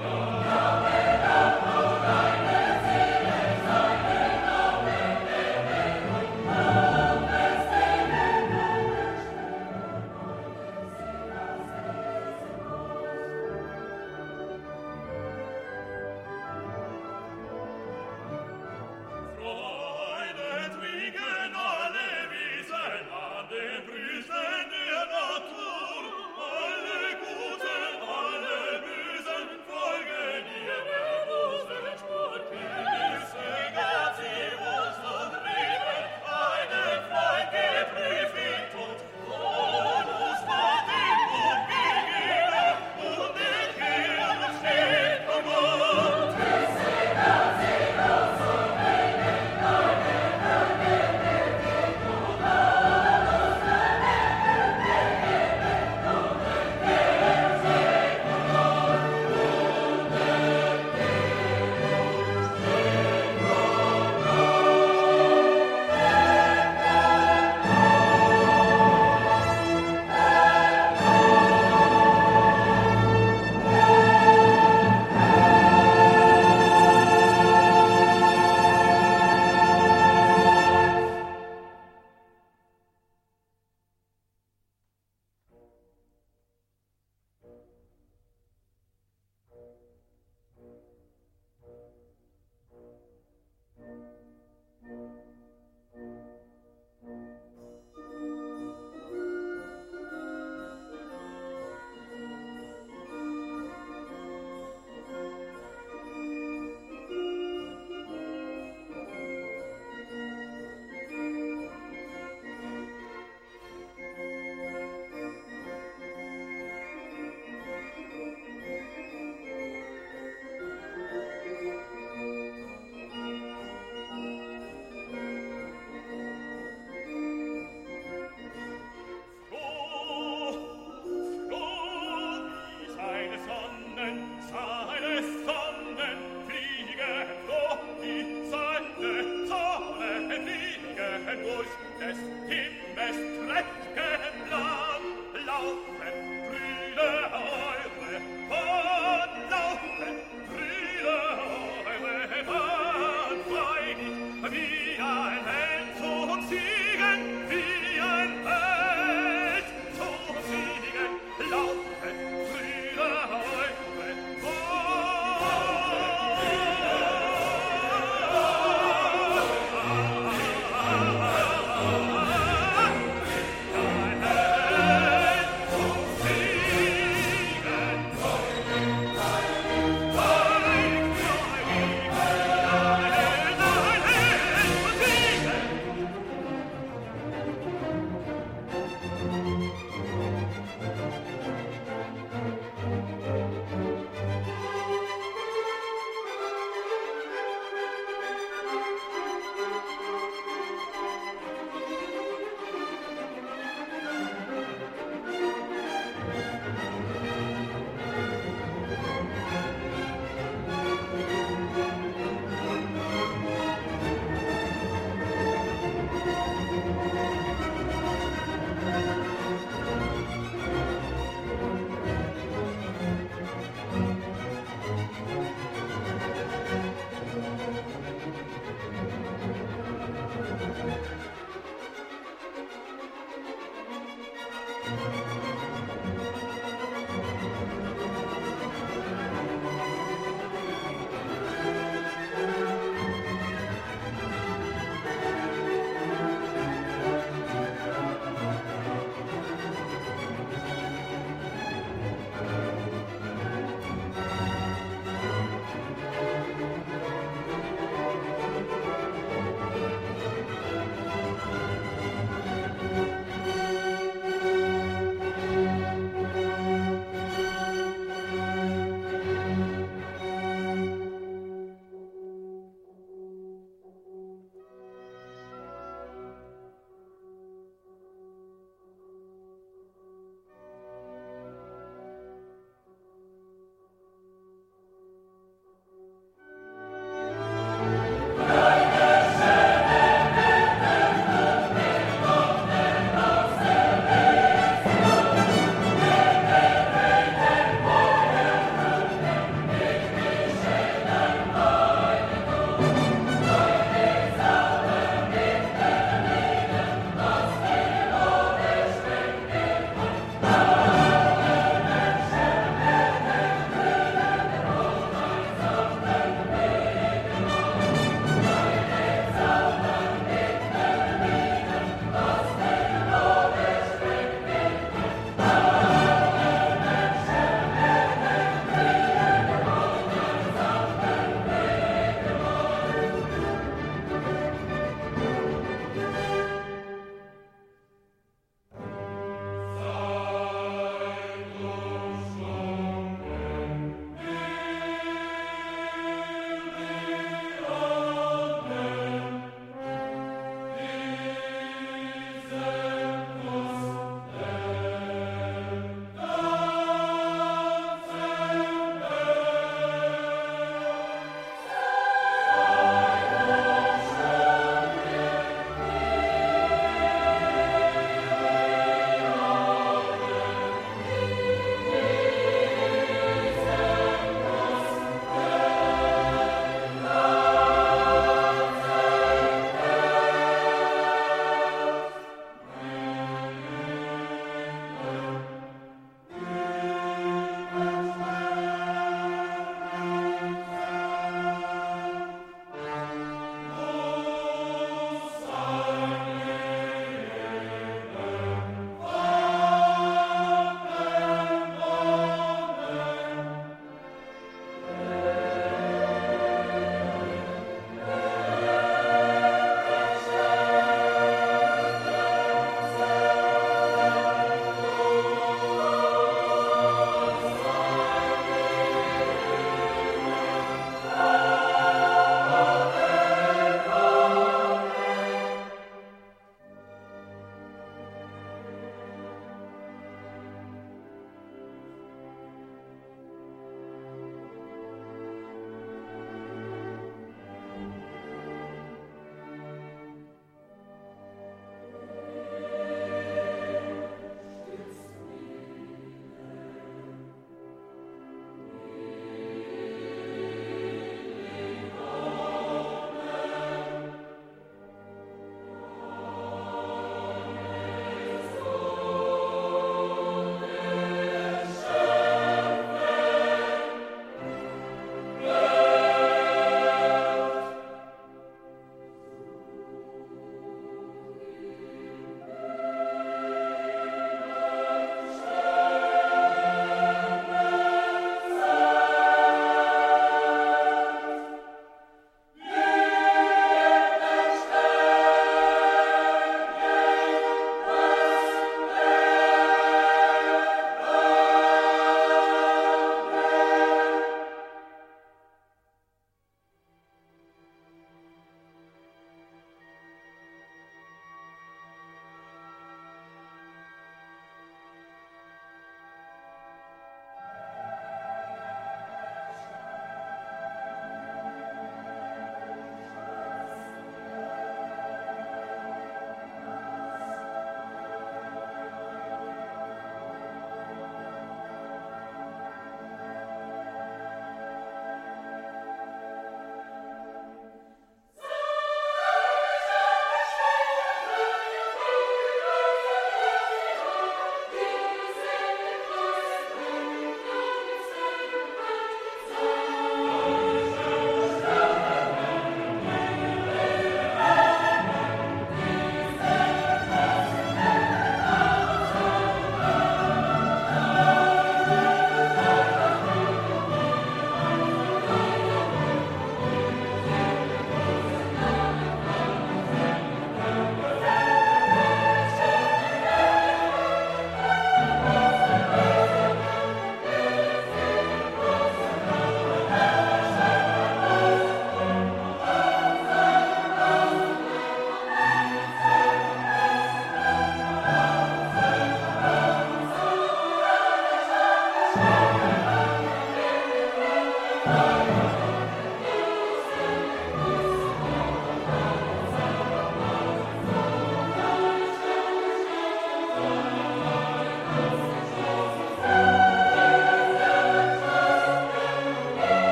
Amen.